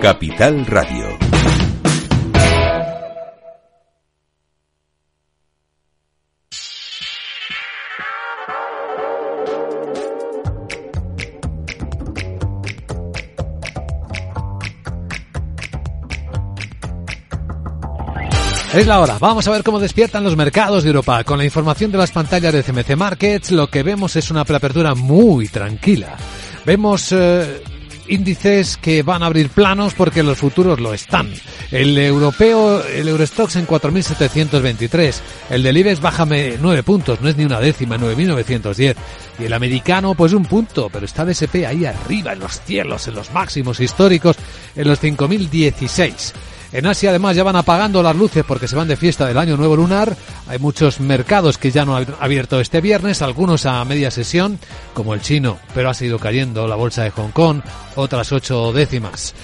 Capital Radio. Es la hora. Vamos a ver cómo despiertan los mercados de Europa. Con la información de las pantallas de CMC Markets, lo que vemos es una preapertura muy tranquila. Vemos eh, índices que van a abrir planos porque los futuros lo están. El europeo, el Eurostox en 4.723. El del IBEX baja 9 puntos, no es ni una décima, 9.910. Y el americano, pues un punto, pero está el SP ahí arriba, en los cielos, en los máximos históricos, en los 5.016. En Asia además ya van apagando las luces porque se van de fiesta del año nuevo lunar. Hay muchos mercados que ya no han abierto este viernes, algunos a media sesión, como el chino, pero ha seguido cayendo la bolsa de Hong Kong, otras ocho décimas.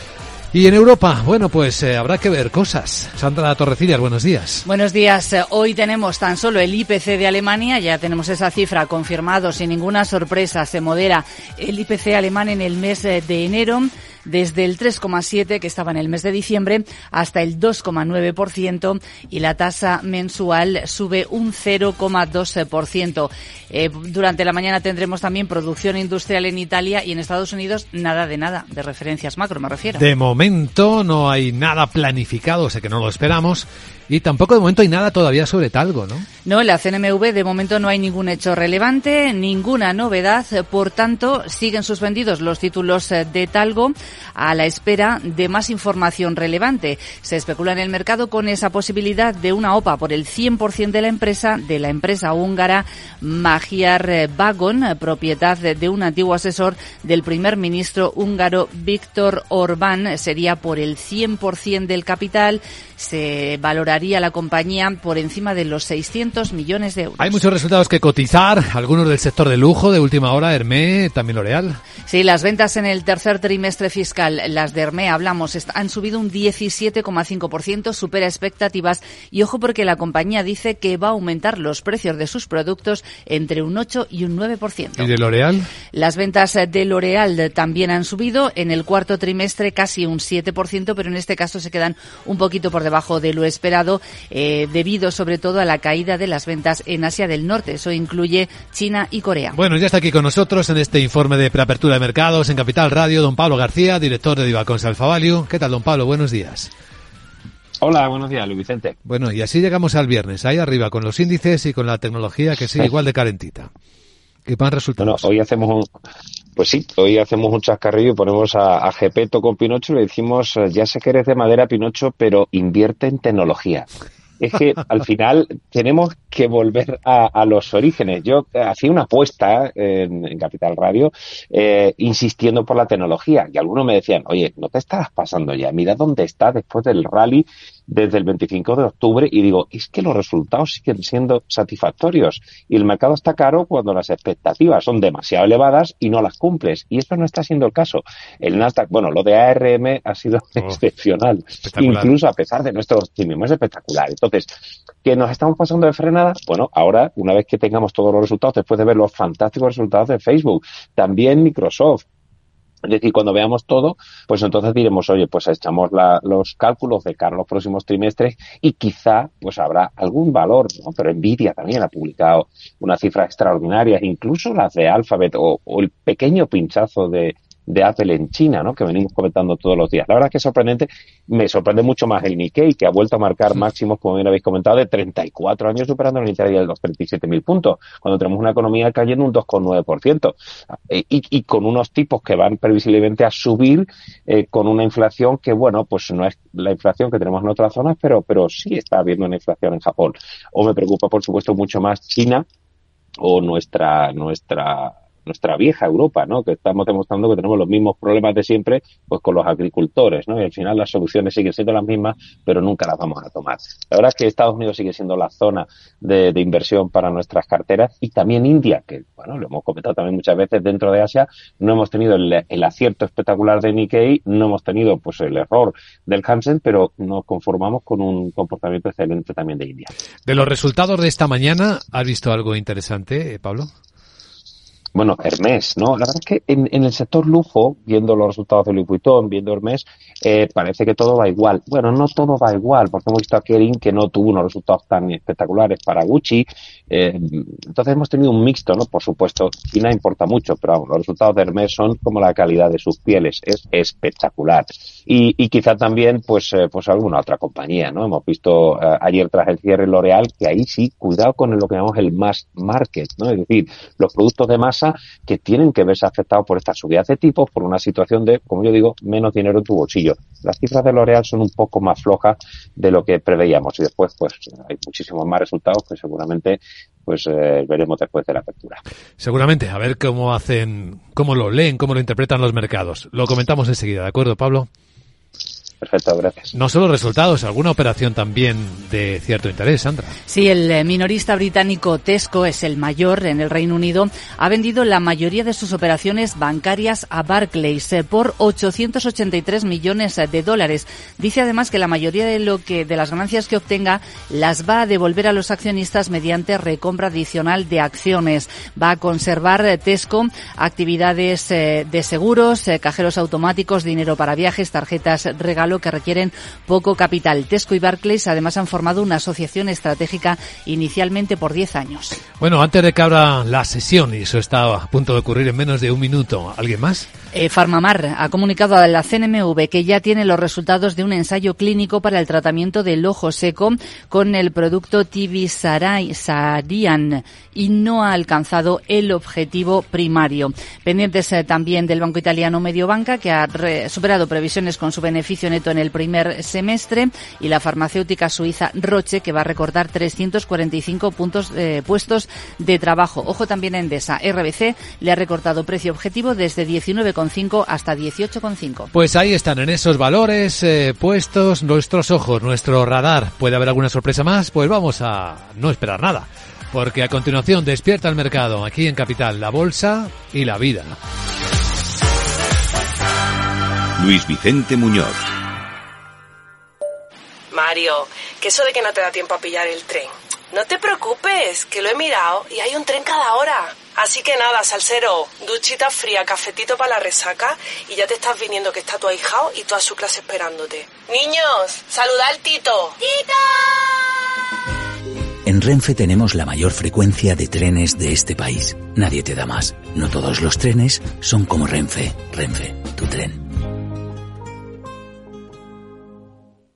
Y en Europa, bueno, pues eh, habrá que ver cosas. Sandra Torrecillas, buenos días. Buenos días. Hoy tenemos tan solo el IPC de Alemania, ya tenemos esa cifra confirmado sin ninguna sorpresa. Se modera el IPC alemán en el mes de enero desde el 3,7 que estaba en el mes de diciembre hasta el 2,9% y la tasa mensual sube un 0,12%. Eh, durante la mañana tendremos también producción industrial en Italia y en Estados Unidos nada de nada, de referencias macro me refiero. De momento no hay nada planificado, sé que no lo esperamos y tampoco de momento hay nada todavía sobre Talgo, ¿no? No, en la CNMV de momento no hay ningún hecho relevante, ninguna novedad, por tanto siguen suspendidos los títulos eh, de Talgo a la espera de más información relevante. Se especula en el mercado con esa posibilidad de una OPA por el 100% de la empresa, de la empresa húngara Magyar Vagon, propiedad de un antiguo asesor del primer ministro húngaro Víctor Orbán. Sería por el 100% del capital. Se valoraría la compañía por encima de los 600 millones de euros. Hay muchos resultados que cotizar, algunos del sector de lujo de última hora, Hermé, también L'Oreal. Sí, las ventas en el tercer trimestre fiscal, las de Hermé, hablamos, han subido un 17,5%, supera expectativas y ojo porque la compañía dice que va a aumentar los precios de sus productos entre un 8 y un 9%. ¿Y de L'Oreal? Las ventas de L'Oreal también han subido en el cuarto trimestre casi un 7%, pero en este caso se quedan un poquito por debajo de lo esperado, eh, debido sobre todo a la caída de las ventas en Asia del Norte. Eso incluye China y Corea. Bueno, ya está aquí con nosotros en este informe de preapertura de mercados en Capital Radio, don Pablo García, director de Divacons Alfa Value. ¿Qué tal, don Pablo? Buenos días. Hola, buenos días, Luis Vicente. Bueno, y así llegamos al viernes, ahí arriba, con los índices y con la tecnología que sigue igual de calentita. ¿Qué van resultados? Bueno, hoy hacemos un, pues sí, hoy hacemos un chascarrillo y ponemos a, a Gepeto con Pinocho y le decimos, eh, ya sé que eres de madera, Pinocho, pero invierte en tecnología. Es que al final tenemos que volver a, los orígenes. Yo hacía una apuesta en, Capital Radio eh, insistiendo por la tecnología. Y algunos me decían, oye, no te estás pasando ya, mira dónde está después del rally desde el 25 de octubre y digo, es que los resultados siguen siendo satisfactorios. Y el mercado está caro cuando las expectativas son demasiado elevadas y no las cumples y esto no está siendo el caso. El Nasdaq, bueno, lo de ARM ha sido oh, excepcional, incluso a pesar de nuestro optimismo, es espectacular. Entonces, ¿que nos estamos pasando de Bueno, ahora, una vez que tengamos todos los resultados, después de ver los fantásticos resultados de Facebook, también Microsoft, es decir, cuando veamos todo, pues entonces diremos, oye, pues echamos los cálculos de cara a los próximos trimestres y quizá pues habrá algún valor. Pero Nvidia también ha publicado una cifra extraordinaria, incluso las de Alphabet o el pequeño pinchazo de, de Apple en China, ¿no? que venimos comentando todos los días. La verdad es que es sorprendente, me sorprende mucho más el Nikkei, que ha vuelto a marcar máximos, como bien habéis comentado, de 34 años superando la inicial de los 37.000 puntos, cuando tenemos una economía cayendo un 2,9%, y, y con unos tipos que van previsiblemente a subir eh, con una inflación que, bueno, pues no es la inflación que tenemos en otras zonas, pero, pero sí está habiendo una inflación en Japón. O me preocupa, por supuesto, mucho más China o nuestra, nuestra nuestra vieja Europa, ¿no? Que estamos demostrando que tenemos los mismos problemas de siempre, pues con los agricultores, ¿no? Y al final las soluciones siguen siendo las mismas, pero nunca las vamos a tomar. La verdad es que Estados Unidos sigue siendo la zona de, inversión para nuestras carteras y también India, que, bueno, lo hemos comentado también muchas veces dentro de Asia, no hemos tenido el, acierto espectacular de Nikkei, no hemos tenido, pues, el error del Hansen, pero nos conformamos con un comportamiento excelente también de India. De los resultados de esta mañana, ¿has visto algo interesante, Pablo? Bueno, Hermes, ¿no? La verdad es que en, el sector lujo, viendo los resultados de Louis Vuitton, viendo Hermes, eh, parece que todo va igual. Bueno, no todo va igual, porque hemos visto a Kering que no tuvo unos resultados tan espectaculares para Gucci. Eh, entonces hemos tenido un mixto, ¿no? Por supuesto, China importa mucho, pero los resultados de Hermes son como la calidad de sus pieles, es espectacular. Y, y quizá también, pues, eh, pues alguna otra compañía, ¿no? Hemos visto ayer tras el cierre L'Oreal que ahí sí, cuidado con lo que llamamos el mass market, ¿no? Es decir, los productos de masa que tienen que verse afectados por esta subida de tipos, por una situación de, como yo digo, menos dinero en tu bolsillo. Las cifras de L'Oreal son un poco más flojas de lo que preveíamos y después pues hay muchísimos más resultados que seguramente pues eh, veremos después de la apertura. Seguramente, a ver cómo hacen, cómo lo leen, cómo lo interpretan los mercados. Lo comentamos enseguida, ¿de acuerdo, Pablo? Perfecto, gracias. No solo resultados, alguna operación también de cierto interés, Sandra. Sí, el eh, minorista británico Tesco es el mayor en el Reino Unido. Ha vendido la mayoría de sus operaciones bancarias a Barclays eh, por 883 millones de dólares. Dice además que la mayoría de lo que de las ganancias que obtenga las va a devolver a los accionistas mediante recompra adicional de acciones. Va a conservar eh, Tesco actividades de seguros, cajeros automáticos, dinero para viajes, tarjetas regalo que requieren poco capital. Tesco y Barclays además han formado una asociación estratégica inicialmente por 10 años. Bueno, antes de que abra la sesión, y eso está a punto de ocurrir en menos de un minuto, ¿alguien más? Eh, Farmamar ha comunicado a la CNMV que ya tiene los resultados de un ensayo clínico para el tratamiento del ojo seco con el producto Tibisarian y no ha alcanzado el objetivo primario. Pendientes eh, también del banco italiano Mediobanca que ha superado previsiones con su beneficio neto en el primer semestre y la farmacéutica suiza Roche que va a recordar 345 puntos, eh, puestos de trabajo. Ojo también en Endesa. RBC le ha recortado precio objetivo desde 19,5 hasta 18,5. Pues ahí están, en esos valores eh, puestos nuestros ojos, nuestro radar. ¿Puede haber alguna sorpresa más? Pues vamos a no esperar nada. Porque a continuación despierta el mercado aquí en Capital, la bolsa y la vida. Luis Vicente Muñoz. Mario, que eso de que no te da tiempo a pillar el tren. No te preocupes, que lo he mirado y hay un tren cada hora. Así que nada, salsero, duchita fría, cafetito para la resaca y ya te estás viniendo que está tu ahijao y toda su clase esperándote. Niños, saluda al Tito. ¡Tito! En Renfe tenemos la mayor frecuencia de trenes de este país. Nadie te da más. No todos los trenes son como Renfe. Renfe, tu tren.